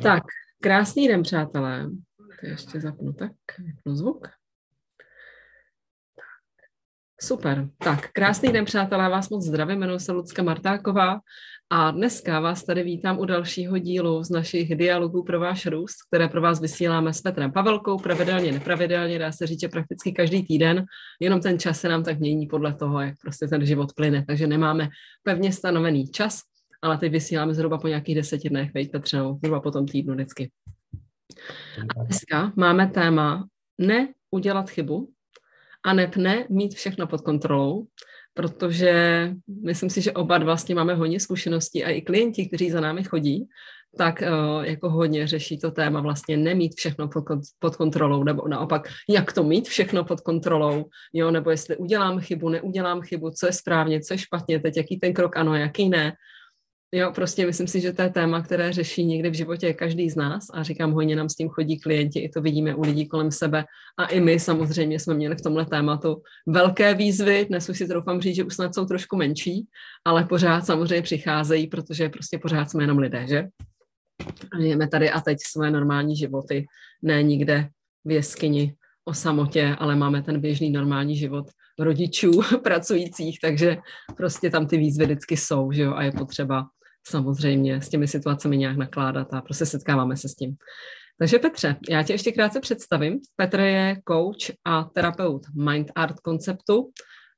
Tak, krásný den, přátelé. To ještě zapnu tak, vypnu zvuk. Super. Tak, krásný den, přátelé, vás moc zdravím, jmenuji se Lucka Martáková a dneska vás tady vítám u dalšího dílu z našich dialogů pro váš růst, které pro vás vysíláme s Petrem Pavelkou, pravidelně, nepravidelně, dá se říct, že prakticky každý týden, jenom ten čas se nám tak mění podle toho, jak prostě ten život plyne, takže nemáme pevně stanovený čas, ale teď vysíláme zhruba po nějakých deseti dnech, veď Petře, no, zhruba po tom týdnu vždycky. A dneska máme téma ne udělat chybu a ne, ne mít všechno pod kontrolou, protože myslím si, že oba vlastně máme hodně zkušeností a i klienti, kteří za námi chodí, tak uh, jako hodně řeší to téma vlastně nemít všechno pod, pod kontrolou, nebo naopak, jak to mít všechno pod kontrolou, jo, nebo jestli udělám chybu, neudělám chybu, co je správně, co je špatně, teď jaký ten krok ano, jaký ne, Jo, prostě myslím si, že to je téma, které řeší někdy v životě každý z nás a říkám, hodně nám s tím chodí klienti, i to vidíme u lidí kolem sebe a i my samozřejmě jsme měli v tomhle tématu velké výzvy, dnes už si troufám říct, že už snad jsou trošku menší, ale pořád samozřejmě přicházejí, protože prostě pořád jsme jenom lidé, že? Žijeme tady a teď své normální životy, ne nikde v jeskyni o samotě, ale máme ten běžný normální život rodičů pracujících, takže prostě tam ty výzvy vždycky jsou, že jo, a je potřeba samozřejmě s těmi situacemi nějak nakládat a prostě setkáváme se s tím. Takže Petře, já tě ještě krátce představím. Petr je coach a terapeut Mind Art konceptu.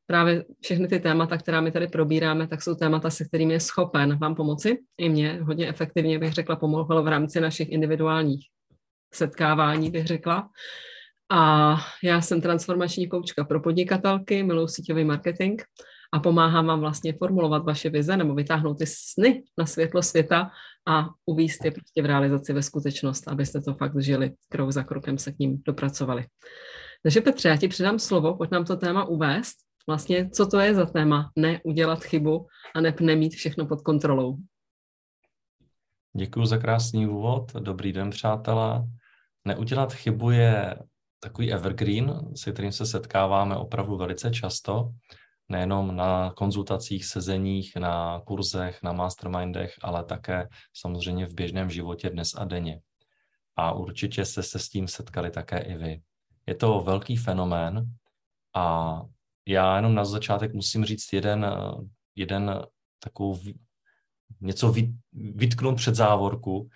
Právě všechny ty témata, která my tady probíráme, tak jsou témata, se kterými je schopen vám pomoci. I mě hodně efektivně, bych řekla, pomohl v rámci našich individuálních setkávání, bych řekla. A já jsem transformační koučka pro podnikatelky, miluji síťový marketing a pomáhám vám vlastně formulovat vaše vize nebo vytáhnout ty sny na světlo světa a uvíst je prostě v realizaci ve skutečnost, abyste to fakt žili, krok za krokem se k ním dopracovali. Takže Petře, já ti předám slovo, pojď nám to téma uvést. Vlastně, co to je za téma neudělat chybu a ne nemít všechno pod kontrolou. Děkuji za krásný úvod. Dobrý den, přátelé. Neudělat chybu je takový evergreen, se kterým se setkáváme opravdu velice často nejenom na konzultacích, sezeních, na kurzech, na mastermindech, ale také samozřejmě v běžném životě dnes a denně. A určitě jste se s tím setkali také i vy. Je to velký fenomén a já jenom na začátek musím říct jeden, jeden takovou něco vytknout před závorku,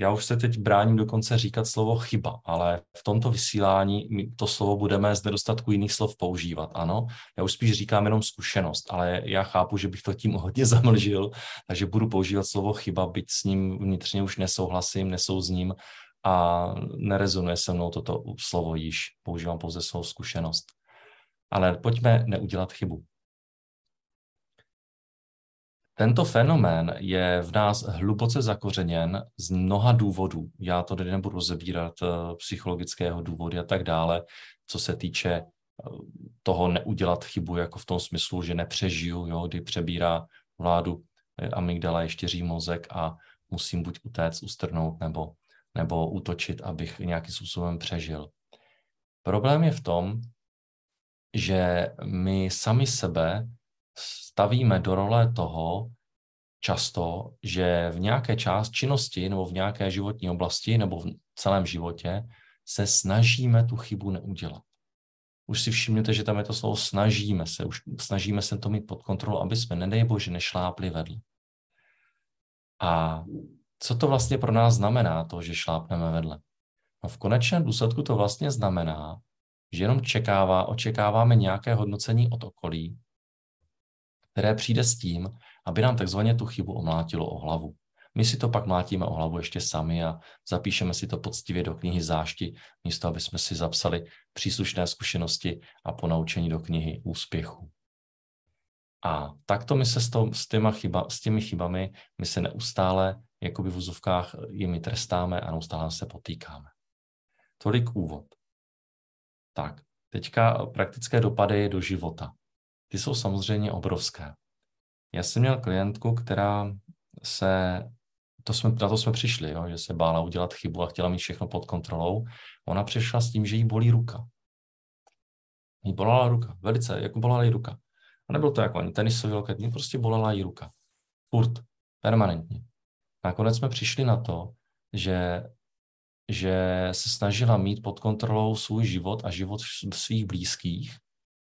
já už se teď bráním dokonce říkat slovo chyba, ale v tomto vysílání to slovo budeme z nedostatku jiných slov používat, ano. Já už spíš říkám jenom zkušenost, ale já chápu, že bych to tím hodně zamlžil, takže budu používat slovo chyba, byť s ním vnitřně už nesouhlasím, nesouzním a nerezonuje se mnou toto slovo již. Používám pouze svou zkušenost. Ale pojďme neudělat chybu. Tento fenomén je v nás hluboce zakořeněn z mnoha důvodů. Já to tady nebudu rozebírat eh, psychologického důvody a tak dále, co se týče eh, toho neudělat chybu, jako v tom smyslu, že nepřežiju, jo, kdy přebírá vládu eh, amygdala ještě mozek a musím buď utéct, ustrnout nebo, nebo útočit, abych nějakým způsobem přežil. Problém je v tom, že my sami sebe stavíme do role toho často, že v nějaké část činnosti nebo v nějaké životní oblasti nebo v celém životě se snažíme tu chybu neudělat. Už si všimněte, že tam je to slovo snažíme se, už snažíme se to mít pod kontrolou, aby jsme, nedej bože, nešlápli vedle. A co to vlastně pro nás znamená, to, že šlápneme vedle? No v konečném důsledku to vlastně znamená, že jenom čekává, očekáváme nějaké hodnocení od okolí, které přijde s tím, aby nám takzvaně tu chybu omlátilo o hlavu. My si to pak mlátíme o hlavu ještě sami a zapíšeme si to poctivě do knihy zášti, místo aby jsme si zapsali příslušné zkušenosti a ponaučení do knihy úspěchu. A takto my se s, to, s, těma chyba, s těmi chybami, my se neustále jakoby v úzovkách jimi trestáme a neustále se potýkáme. Tolik úvod. Tak, teďka praktické dopady do života ty jsou samozřejmě obrovské. Já jsem měl klientku, která se, to jsme, na to jsme přišli, jo, že se bála udělat chybu a chtěla mít všechno pod kontrolou. Ona přišla s tím, že jí bolí ruka. Jí bolela ruka, velice, jako bolela jí ruka. A nebyl to jako ani tenisový loket, mě prostě bolela jí ruka. Furt, permanentně. Nakonec jsme přišli na to, že, že se snažila mít pod kontrolou svůj život a život svých blízkých,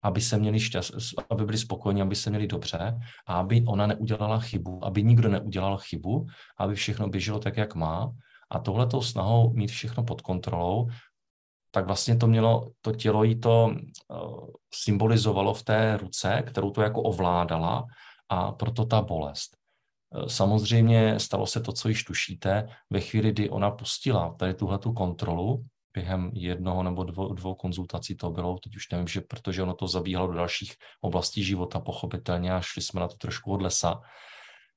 aby se měli šťast, aby byli spokojeni, aby se měli dobře a aby ona neudělala chybu, aby nikdo neudělal chybu, aby všechno běželo tak, jak má. A tohletou snahou mít všechno pod kontrolou, tak vlastně to mělo, to tělo jí to uh, symbolizovalo v té ruce, kterou to jako ovládala a proto ta bolest. Uh, samozřejmě stalo se to, co již tušíte, ve chvíli, kdy ona pustila tady tuhle tu kontrolu, během jednoho nebo dvou, dvou konzultací to bylo, teď už nevím, že protože ono to zabíhalo do dalších oblastí života pochopitelně a šli jsme na to trošku od lesa,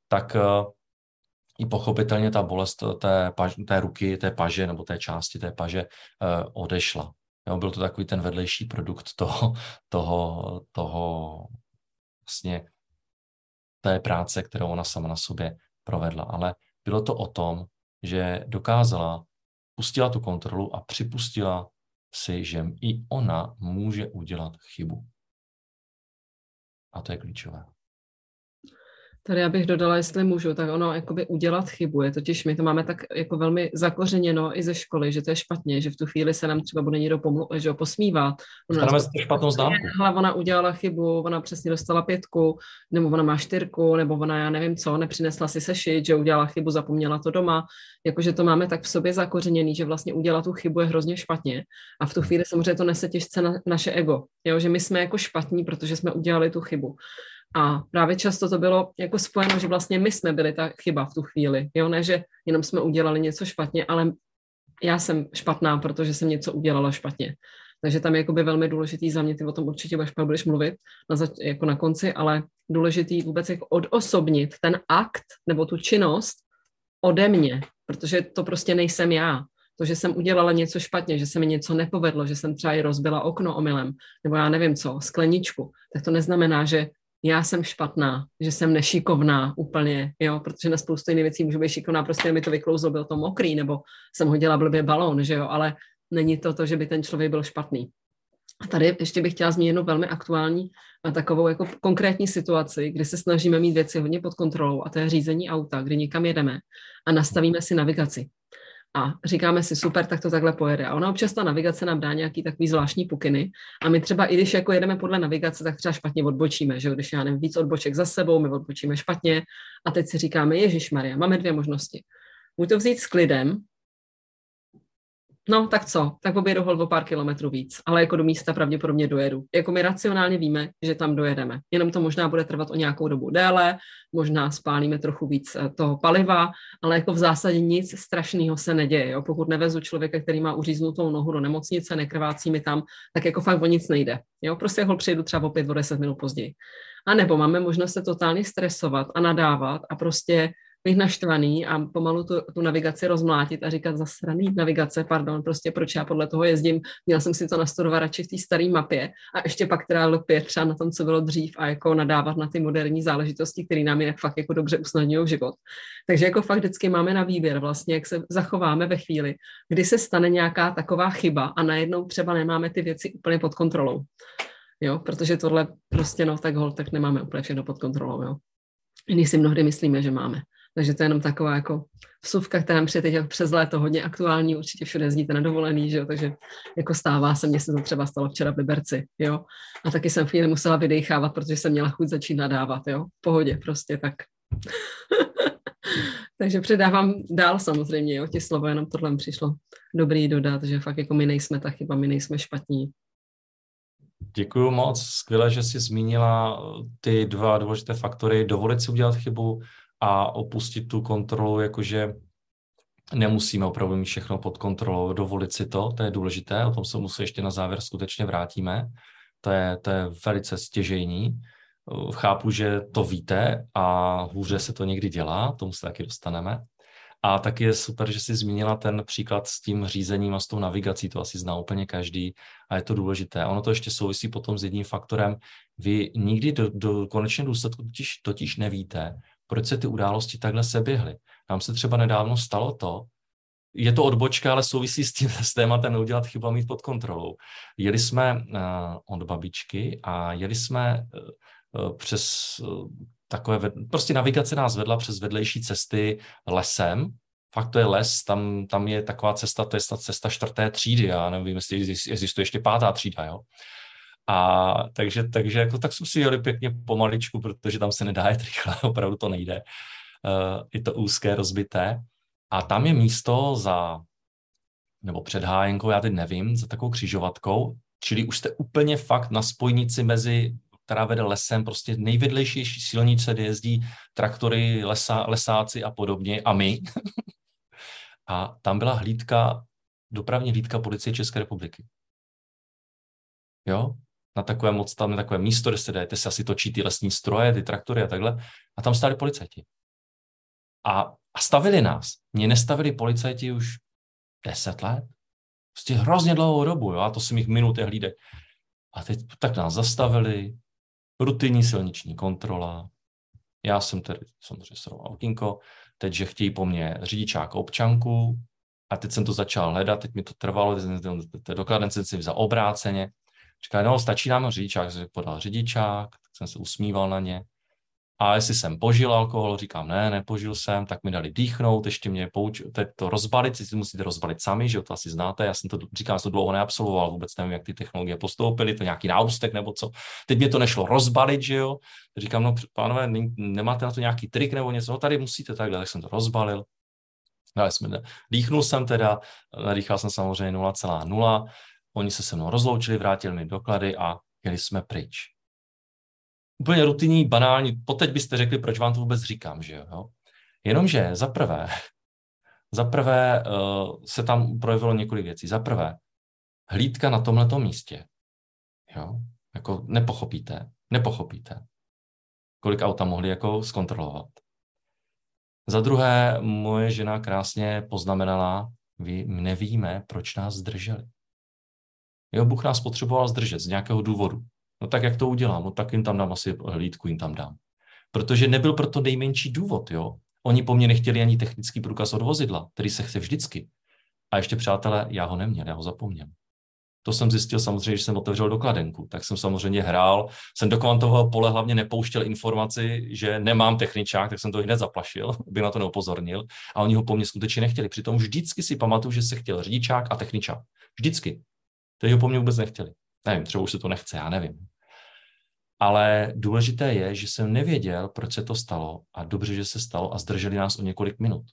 tak uh, i pochopitelně ta bolest té, paž, té ruky, té paže nebo té části té paže uh, odešla. Jo, byl to takový ten vedlejší produkt toho, toho, toho vlastně té práce, kterou ona sama na sobě provedla. Ale bylo to o tom, že dokázala, pustila tu kontrolu a připustila si, že i ona může udělat chybu. A to je klíčové. Tady já bych dodala, jestli můžu, tak ono jakoby udělat chybu je, totiž my to máme tak jako velmi zakořeněno i ze školy, že to je špatně, že v tu chvíli se nám třeba bude někdo pomlu, že ho posmívá. Staneme si špatnou známku. Ona udělala chybu, ona přesně dostala pětku, nebo ona má čtyřku, nebo ona já nevím co, nepřinesla si sešit, že udělala chybu, zapomněla to doma. Jakože to máme tak v sobě zakořeněný, že vlastně udělat tu chybu je hrozně špatně. A v tu chvíli samozřejmě to nese těžce na naše ego, jo? že my jsme jako špatní, protože jsme udělali tu chybu. A právě často to bylo jako spojeno, že vlastně my jsme byli ta chyba v tu chvíli. Jo, ne, že jenom jsme udělali něco špatně, ale já jsem špatná, protože jsem něco udělala špatně. Takže tam je jakoby velmi důležitý za mě, ty o tom určitě budeš, budeš mluvit na, zač- jako na konci, ale důležitý vůbec jako odosobnit ten akt nebo tu činnost ode mě, protože to prostě nejsem já. To, že jsem udělala něco špatně, že se mi něco nepovedlo, že jsem třeba i rozbila okno omylem, nebo já nevím co, skleničku, tak to neznamená, že já jsem špatná, že jsem nešikovná úplně, jo, protože na spoustu jiných věcí můžu být šikovná, prostě mi to vyklouzlo, byl to mokrý, nebo jsem hodila blbě balón, že jo, ale není to to, že by ten člověk byl špatný. A tady ještě bych chtěla zmínit jednu velmi aktuální a takovou jako konkrétní situaci, kdy se snažíme mít věci hodně pod kontrolou a to je řízení auta, kdy někam jedeme a nastavíme si navigaci a říkáme si, super, tak to takhle pojede. A ona občas ta navigace nám dá nějaký takový zvláštní pokyny a my třeba i když jako jedeme podle navigace, tak třeba špatně odbočíme, že když já nevím, víc odboček za sebou, my odbočíme špatně a teď si říkáme, Ježíš Maria, máme dvě možnosti. Buď to vzít s klidem No, tak co? Tak objedu hol o pár kilometrů víc, ale jako do místa pravděpodobně dojedu. Jako my racionálně víme, že tam dojedeme. Jenom to možná bude trvat o nějakou dobu déle, možná spálíme trochu víc eh, toho paliva, ale jako v zásadě nic strašného se neděje. Jo? Pokud nevezu člověka, který má uříznutou nohu do nemocnice, nekrvácí mi tam, tak jako fakt o nic nejde. Jo? Prostě hol přijdu třeba o pět, o deset minut později. A nebo máme možnost se totálně stresovat a nadávat a prostě být naštvaný a pomalu tu, tu navigaci rozmlátit a říkat zasraný navigace, pardon, prostě proč já podle toho jezdím, měl jsem si to nastudovat radši v té staré mapě a ještě pak teda lpě třeba na tom, co bylo dřív a jako nadávat na ty moderní záležitosti, které nám jinak fakt jako dobře usnadňují život. Takže jako fakt vždycky máme na výběr vlastně, jak se zachováme ve chvíli, kdy se stane nějaká taková chyba a najednou třeba nemáme ty věci úplně pod kontrolou. Jo, protože tohle prostě no tak hol, tak nemáme úplně všechno pod kontrolou, jo. I si mnohdy myslíme, že máme. Takže to je jenom taková jako vsuvka, která nám přijde teď přes léto hodně aktuální, určitě všude jezdíte na dovolený, že jo? takže jako stává se, mně se to třeba stalo včera v Liberci, jo, a taky jsem chvíli musela vydechávat, protože jsem měla chuť začít nadávat, jo, v pohodě prostě tak. takže předávám dál samozřejmě, jo, ti slovo, jenom tohle mi přišlo dobrý dodat, že fakt jako my nejsme ta chyba, my nejsme špatní, Děkuji moc, skvěle, že jsi zmínila ty dva důležité faktory, dovolit si udělat chybu a opustit tu kontrolu, jakože nemusíme opravdu mít všechno pod kontrolou, dovolit si to, to je důležité, o tom se musí ještě na závěr skutečně vrátíme, to je, to je velice stěžejní. Chápu, že to víte a hůře se to někdy dělá, tomu se taky dostaneme. A taky je super, že jsi zmínila ten příklad s tím řízením a s tou navigací, to asi zná úplně každý a je to důležité. Ono to ještě souvisí potom s jedním faktorem. Vy nikdy do, do konečného důsledku totiž, totiž nevíte, proč se ty události takhle seběhly. Nám se třeba nedávno stalo to, je to odbočka, ale souvisí s tím s tématem neudělat chybu a mít pod kontrolou. Jeli jsme uh, od babičky a jeli jsme uh, přes uh, takové, prostě navigace nás vedla přes vedlejší cesty lesem fakt to je les, tam, tam je taková cesta, to je cesta čtvrté třídy, já nevím, jestli existuje ještě pátá třída, jo. A takže, takže jako, tak jsme si jeli pěkně pomaličku, protože tam se nedá jet rychle, opravdu to nejde. Uh, je to úzké, rozbité. A tam je místo za, nebo před hájenkou, já teď nevím, za takovou křižovatkou, čili už jste úplně fakt na spojnici mezi která vede lesem, prostě nejvedlejší silnice, kde jezdí traktory, lesa, lesáci a podobně, a my. a tam byla hlídka, dopravní hlídka policie České republiky. Jo? Na takové moc, tam na takové místo, kde se jdete se asi točí ty lesní stroje, ty traktory a takhle. A tam stáli policajti. A, a stavili nás. Mě nestavili policajti už deset let. Prostě hrozně dlouhou dobu, jo? a to jsem jich minutě hlídek. A teď tak nás zastavili, rutinní silniční kontrola. Já jsem tedy samozřejmě sroval autinko, teď, že chtějí po mně řidičák občanku a teď jsem to začal hledat, teď mi to trvalo, dokladen jsem si vzal obráceně. Říká, no stačí nám řidičák, že podal řidičák, tak jsem se usmíval na ně. A jestli jsem požil alkohol, říkám, ne, nepožil jsem, tak mi dali dýchnout, ještě mě pouč, teď to rozbalit, si musíte rozbalit sami, že to asi znáte, já jsem to, říkám, jsem to dlouho neabsolvoval, vůbec nevím, jak ty technologie postoupily, to nějaký náustek nebo co. Teď mě to nešlo rozbalit, že jo. Říkám, no pánové, nemáte na to nějaký trik nebo něco, no tady musíte takhle, tak jsem to rozbalil. Dali jsme, dýchnul jsem teda, nadýchal jsem samozřejmě 0,0, oni se se mnou rozloučili, vrátili mi doklady a jeli jsme pryč úplně rutinní, banální, poteď byste řekli, proč vám to vůbec říkám, že jo. Jenomže za prvé, za prvé uh, se tam projevilo několik věcí. Za prvé, hlídka na tomhletom místě. Jo? Jako nepochopíte, nepochopíte, kolik auta mohli jako zkontrolovat. Za druhé, moje žena krásně poznamenala, vy nevíme, proč nás zdrželi. Jo, Bůh nás potřeboval zdržet z nějakého důvodu. No tak jak to udělám? No tak jim tam dám asi hlídku, jim tam dám. Protože nebyl proto nejmenší důvod, jo. Oni po mně nechtěli ani technický průkaz od vozidla, který se chce vždycky. A ještě, přátelé, já ho neměl, já ho zapomněl. To jsem zjistil samozřejmě, když jsem otevřel dokladenku. Tak jsem samozřejmě hrál, jsem do kvantového pole hlavně nepouštěl informaci, že nemám techničák, tak jsem to hned zaplašil, by na to neupozornil. A oni ho po mně skutečně nechtěli. Přitom vždycky si pamatuju, že se chtěl řidičák a techničák. Vždycky. Teď ho po mně vůbec nechtěli. Nevím, třeba už se to nechce, já nevím. Ale důležité je, že jsem nevěděl, proč se to stalo a dobře, že se stalo a zdrželi nás o několik minut.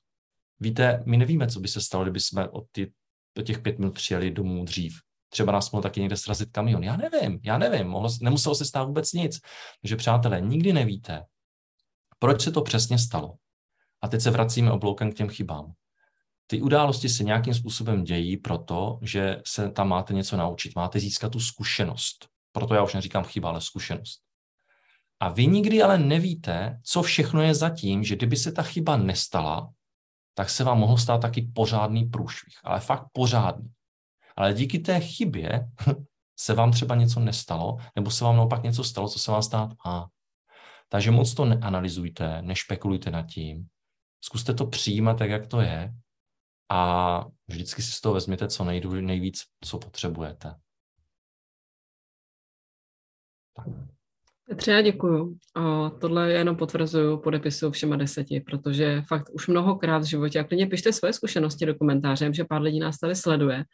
Víte, my nevíme, co by se stalo, kdyby jsme od ty, do těch pět minut přijeli domů dřív. Třeba nás mohl taky někde srazit kamion. Já nevím, já nevím, mohlo, nemuselo se stát vůbec nic. Takže přátelé, nikdy nevíte, proč se to přesně stalo. A teď se vracíme obloukem k těm chybám. Ty události se nějakým způsobem dějí proto, že se tam máte něco naučit, máte získat tu zkušenost. Proto já už neříkám chyba, ale zkušenost. A vy nikdy ale nevíte, co všechno je zatím, že kdyby se ta chyba nestala, tak se vám mohl stát taky pořádný průšvih. Ale fakt pořádný. Ale díky té chybě se vám třeba něco nestalo, nebo se vám naopak něco stalo, co se vám stát má. Takže moc to neanalyzujte, nešpekulujte nad tím. Zkuste to přijímat tak, jak to je a vždycky si z toho vezměte co nejvíc, co potřebujete. Petře, já děkuju. A tohle jenom potvrzuju, podepisuju všema deseti, protože fakt už mnohokrát v životě, a klidně pište svoje zkušenosti do komentáře, že pár lidí nás tady sleduje,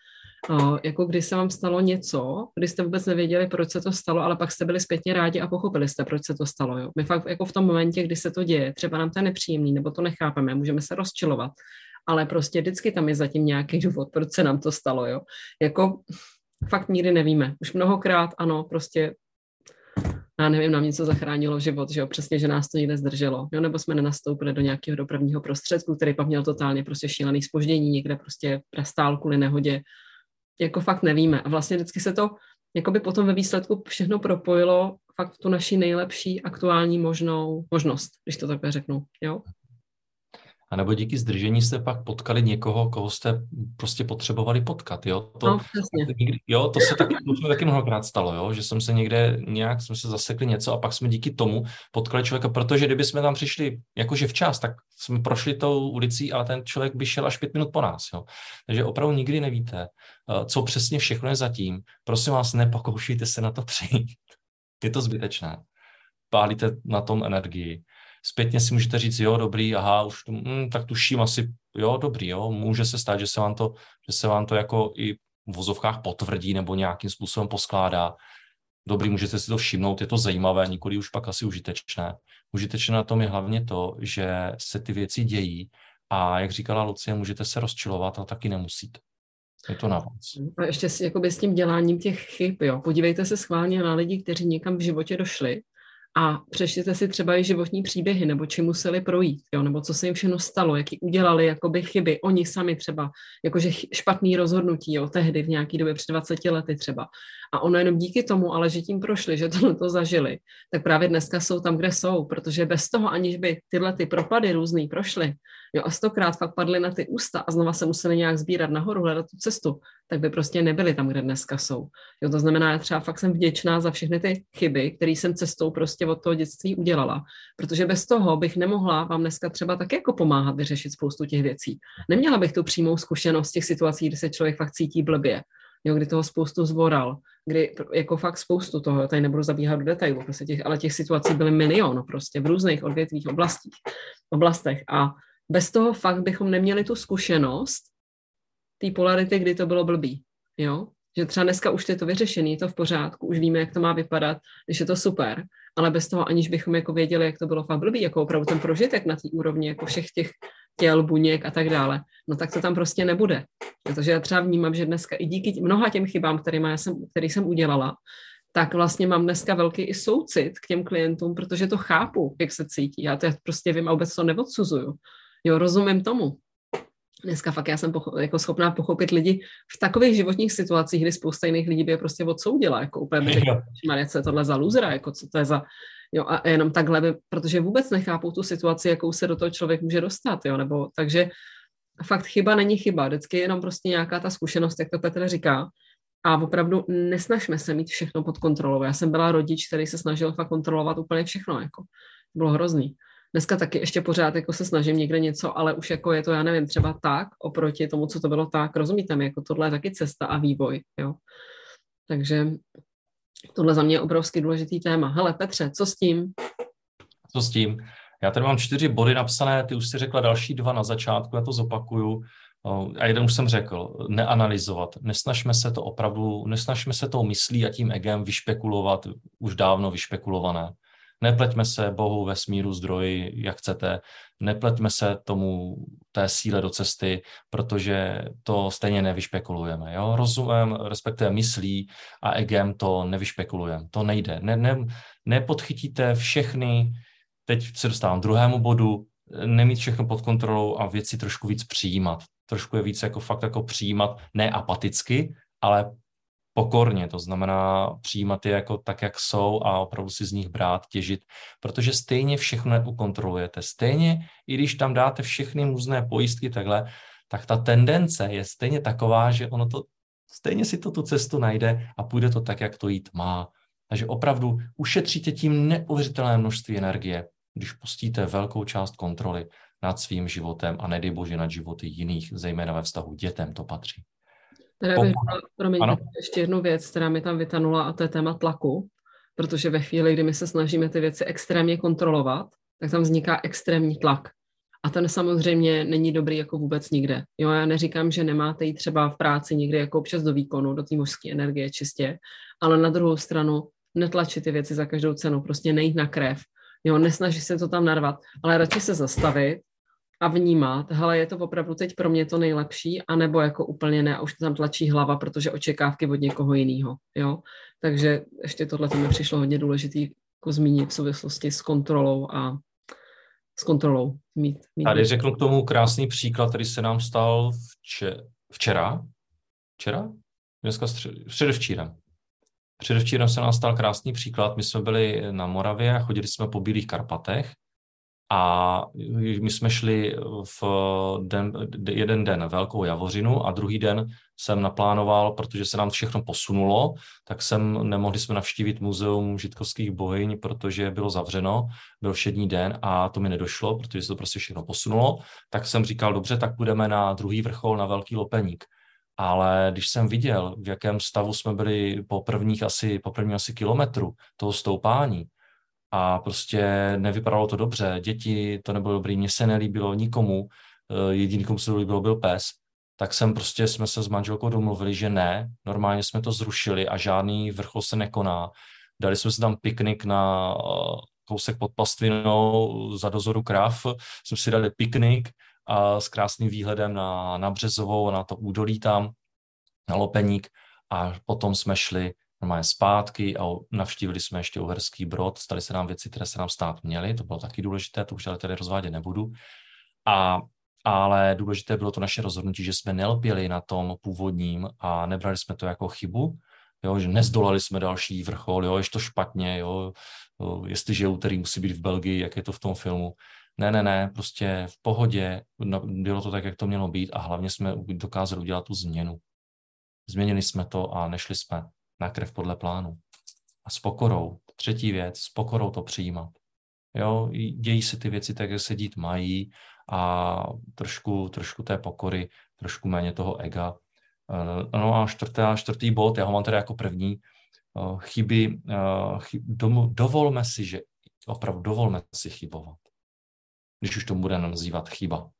a jako kdy se vám stalo něco, kdy jste vůbec nevěděli, proč se to stalo, ale pak jste byli zpětně rádi a pochopili jste, proč se to stalo. Jo? My fakt jako v tom momentě, kdy se to děje, třeba nám to je nepříjemný, nebo to nechápeme, můžeme se rozčilovat, ale prostě vždycky tam je zatím nějaký důvod, proč se nám to stalo. Jo? Jako fakt nikdy nevíme. Už mnohokrát, ano, prostě já nevím, nám něco zachránilo život, že jo, přesně, že nás to někde zdrželo, jo, nebo jsme nenastoupili do nějakého dopravního prostředku, který pak měl totálně prostě šílený spoždění, někde prostě prestál kvůli nehodě, jako fakt nevíme. A vlastně vždycky se to, jako by potom ve výsledku všechno propojilo fakt v tu naši nejlepší aktuální možnou možnost, když to takhle řeknu, jo. A nebo díky zdržení jste pak potkali někoho, koho jste prostě potřebovali potkat, jo? To, no, přesně. Jo, to se taky, to taky mnohokrát stalo, jo? Že jsem se někde nějak, jsme se zasekli něco a pak jsme díky tomu potkali člověka, protože kdyby jsme tam přišli jakože včas, tak jsme prošli tou ulicí, ale ten člověk by šel až pět minut po nás, jo? Takže opravdu nikdy nevíte, eh, co přesně všechno je zatím. Prosím vás, nepokoušejte se na to přijít. Je to zbytečné. Pálíte na tom energii zpětně si můžete říct, jo, dobrý, aha, už to, hm, tak tuším asi, jo, dobrý, jo, může se stát, že se vám to, že se vám to jako i v vozovkách potvrdí nebo nějakým způsobem poskládá. Dobrý, můžete si to všimnout, je to zajímavé, nikoli už pak asi užitečné. Užitečné na tom je hlavně to, že se ty věci dějí a jak říkala Lucie, můžete se rozčilovat, ale taky nemusíte. Je to na vás. A ještě s, jakoby s tím děláním těch chyb, jo. Podívejte se schválně na lidi, kteří někam v životě došli a přečtěte si třeba i životní příběhy, nebo čím museli projít, jo, nebo co se jim všechno stalo, jaký udělali jakoby chyby, oni sami třeba, jakože špatný rozhodnutí, jo, tehdy v nějaký době před 20 lety třeba. A ono jenom díky tomu, ale že tím prošli, že tohle to zažili, tak právě dneska jsou tam, kde jsou, protože bez toho, aniž by tyhle ty propady různý prošly, jo, a stokrát fakt padly na ty ústa a znova se museli nějak sbírat nahoru, hledat tu cestu, tak by prostě nebyli tam, kde dneska jsou. Jo, to znamená, já třeba fakt jsem vděčná za všechny ty chyby, které jsem cestou prostě od toho dětství udělala, protože bez toho bych nemohla vám dneska třeba tak jako pomáhat vyřešit spoustu těch věcí. Neměla bych tu přímou zkušenost těch situací, kdy se člověk fakt cítí blbě, jo, kdy toho spoustu zvoral, kdy jako fakt spoustu toho, tady nebudu zabíhat do detailů, prostě těch, ale těch situací byly milion prostě v různých odvětvích oblastích, oblastech a bez toho fakt bychom neměli tu zkušenost té polarity, kdy to bylo blbý, jo, že třeba dneska už je to vyřešený, je to v pořádku, už víme, jak to má vypadat, když je to super, ale bez toho, aniž bychom jako věděli, jak to bylo fakt blbý, jako opravdu ten prožitek na té úrovni, jako všech těch těl, buněk a tak dále, no tak to tam prostě nebude. Protože já třeba vnímám, že dneska i díky mnoha těm chybám, já jsem, který jsem udělala, tak vlastně mám dneska velký i soucit k těm klientům, protože to chápu, jak se cítí. Já to prostě vím a vůbec to neodsuzuju. Jo, rozumím tomu. Dneska fakt já jsem pocho- jako schopná pochopit lidi v takových životních situacích, kdy spousta jiných lidí by je prostě odsoudila, jako úplně by řekla, co je tohle za lůzera, jako co to je za, jo, a jenom takhle, by, protože vůbec nechápou tu situaci, jakou se do toho člověk může dostat, jo, nebo, takže fakt chyba není chyba, vždycky je jenom prostě nějaká ta zkušenost, jak to Petr říká, a opravdu nesnažme se mít všechno pod kontrolou. Já jsem byla rodič, který se snažil fakt kontrolovat úplně všechno, jako. Bylo hrozný. Dneska taky ještě pořád jako se snažím někde něco, ale už jako je to, já nevím, třeba tak oproti tomu, co to bylo tak, rozumíte mi, jako tohle je taky cesta a vývoj, jo. Takže tohle za mě je obrovský důležitý téma. Hele, Petře, co s tím? Co s tím? Já tady mám čtyři body napsané, ty už si řekla další dva na začátku, já to zopakuju. A jeden už jsem řekl, neanalyzovat. Nesnažme se to opravdu, nesnažme se tou myslí a tím egem vyšpekulovat už dávno vyšpekulované. Nepleťme se Bohu, vesmíru, zdroji, jak chcete, nepleťme se tomu té síle do cesty, protože to stejně nevyšpekulujeme. Jo? Rozumem, respektive myslí a egem to nevyšpekulujeme. To nejde. Ne, ne, nepodchytíte všechny, teď se dostávám druhému bodu, nemít všechno pod kontrolou a věci trošku víc přijímat. Trošku je víc jako fakt jako přijímat, ne apaticky, ale pokorně, to znamená přijímat je jako tak, jak jsou a opravdu si z nich brát, těžit, protože stejně všechno neukontrolujete. Stejně, i když tam dáte všechny různé pojistky takhle, tak ta tendence je stejně taková, že ono to stejně si to tu cestu najde a půjde to tak, jak to jít má. Takže opravdu ušetříte tím neuvěřitelné množství energie, když pustíte velkou část kontroly nad svým životem a nedej bože nad životy jiných, zejména ve vztahu dětem to patří. Teda bych promiňte, ještě jednu věc, která mi tam vytanula, a to je téma tlaku, protože ve chvíli, kdy my se snažíme ty věci extrémně kontrolovat, tak tam vzniká extrémní tlak. A ten samozřejmě není dobrý jako vůbec nikde. Jo, já neříkám, že nemáte jít třeba v práci někdy jako občas do výkonu, do té mužské energie čistě, ale na druhou stranu netlačit ty věci za každou cenu, prostě nejít na krev, jo, nesnažit se to tam narvat, ale radši se zastavit, a vnímat, hele, je to opravdu teď pro mě to nejlepší, anebo jako úplně ne, a už tam tlačí hlava, protože očekávky od někoho jiného, jo. Takže ještě tohle to mi přišlo hodně důležitý jako zmínit v souvislosti s kontrolou a s kontrolou. Mít, mít Tady řeknu k tomu krásný příklad, který se nám stal vče, včera. Včera? Dneska střed, předevčírem. Předevčírem se nám stal krásný příklad. My jsme byli na Moravě a chodili jsme po Bílých Karpatech a my jsme šli v den, jeden den Velkou Javořinu a druhý den jsem naplánoval, protože se nám všechno posunulo, tak jsem nemohli jsme navštívit muzeum žitkovských bohyň, protože bylo zavřeno, byl všední den a to mi nedošlo, protože se to prostě všechno posunulo, tak jsem říkal, dobře, tak půjdeme na druhý vrchol, na Velký Lopeník. Ale když jsem viděl, v jakém stavu jsme byli po prvních asi, po prvním asi kilometru toho stoupání, a prostě nevypadalo to dobře. Děti, to nebylo dobrý, mně se nelíbilo nikomu, eh, jediný, komu se to líbilo, byl pes, tak jsem prostě, jsme se s manželkou domluvili, že ne, normálně jsme to zrušili a žádný vrchol se nekoná. Dali jsme si tam piknik na eh, kousek pod pastvinou za dozoru krav, jsme si dali piknik a s krásným výhledem na, na Březovou, na to údolí tam, na Lopeník. A potom jsme šli normálně zpátky a navštívili jsme ještě Uherský Brod, staly se nám věci, které se nám stát měly, to bylo taky důležité, to už ale tady rozvádět nebudu. A, ale důležité bylo to naše rozhodnutí, že jsme nelpěli na tom původním a nebrali jsme to jako chybu, jo, že nezdolali jsme další vrchol, jo, je to špatně, jo, jo, jestliže úterý musí být v Belgii, jak je to v tom filmu. Ne, ne, ne, prostě v pohodě, no, bylo to tak, jak to mělo být a hlavně jsme dokázali udělat tu změnu. Změnili jsme to a nešli jsme na krev podle plánu. A s pokorou, třetí věc, s pokorou to přijímat. Jo, dějí se ty věci tak, jak se dít mají a trošku, trošku té pokory, trošku méně toho ega. Eh, no a čtvrtý, čtvrtý bod, já ho mám teda jako první, eh, chyby, eh, chyb, dovolme si, že opravdu dovolme si chybovat. Když už to budeme nazývat chyba.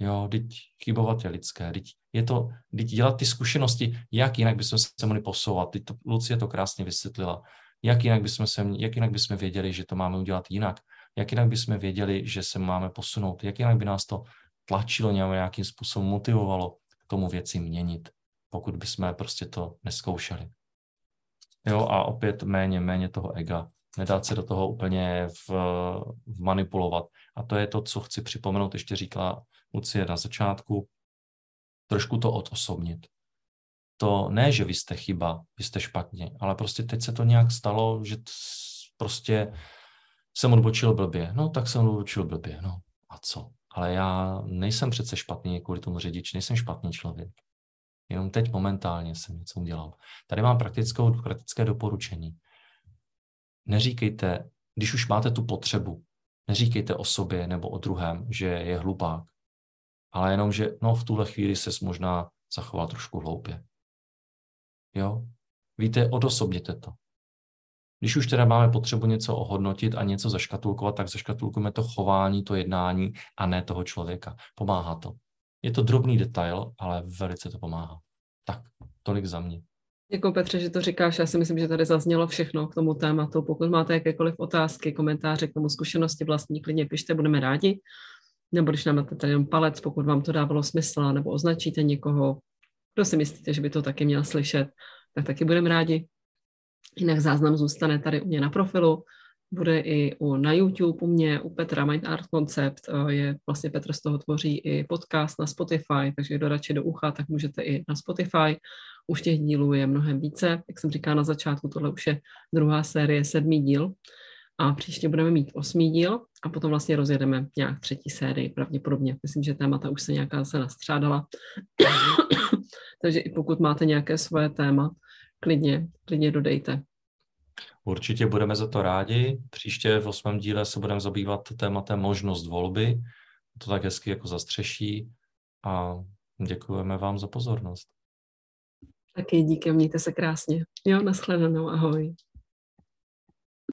Jo, teď chybovat je lidské, teď je to, teď dělat ty zkušenosti, jak jinak bychom se mohli posouvat. Teď to, Lucie to krásně vysvětlila. Jak jinak bychom, se, jak jinak bychom věděli, že to máme udělat jinak? Jak jinak bychom věděli, že se máme posunout? Jak jinak by nás to tlačilo nějakým způsobem, motivovalo k tomu věci měnit, pokud bychom prostě to neskoušeli. Jo, a opět méně, méně toho ega. Nedát se do toho úplně v, v manipulovat. A to je to, co chci připomenout, ještě říkala Lucie na začátku, trošku to odosobnit. To ne, že vy jste chyba, vy jste špatně, ale prostě teď se to nějak stalo, že prostě jsem odbočil blbě. No, tak jsem odbočil blbě, no a co? Ale já nejsem přece špatný kvůli tomu řidič, nejsem špatný člověk. Jenom teď momentálně jsem něco udělal. Tady mám praktickou, praktické doporučení. Neříkejte, když už máte tu potřebu, neříkejte o sobě nebo o druhém, že je hlupák, ale jenom, že no, v tuhle chvíli se možná zachoval trošku hloupě. Jo? Víte, odosobněte to. Když už teda máme potřebu něco ohodnotit a něco zaškatulkovat, tak zaškatulkujeme to chování, to jednání a ne toho člověka. Pomáhá to. Je to drobný detail, ale velice to pomáhá. Tak, tolik za mě. Děkuji Petře, že to říkáš. Já si myslím, že tady zaznělo všechno k tomu tématu. Pokud máte jakékoliv otázky, komentáře k tomu zkušenosti vlastní, klidně pište, budeme rádi nebo když nám dáte tady jenom palec, pokud vám to dávalo smysl, nebo označíte někoho, kdo si myslíte, že by to taky měl slyšet, tak taky budeme rádi. Jinak záznam zůstane tady u mě na profilu, bude i u, na YouTube u mě, u Petra Mind Art Concept, eh, je vlastně Petr z toho tvoří i podcast na Spotify, takže kdo radši do ucha, tak můžete i na Spotify. Už těch dílů je mnohem více, jak jsem říkala na začátku, tohle už je druhá série, sedmý díl, a příště budeme mít osmý díl a potom vlastně rozjedeme nějak třetí sérii pravděpodobně. Myslím, že témata už se nějaká se nastřádala. Takže i pokud máte nějaké svoje téma, klidně, klidně dodejte. Určitě budeme za to rádi. Příště v osmém díle se budeme zabývat tématem možnost volby. To tak hezky jako zastřeší a děkujeme vám za pozornost. Taky díky, mějte se krásně. Jo, nashledanou, ahoj.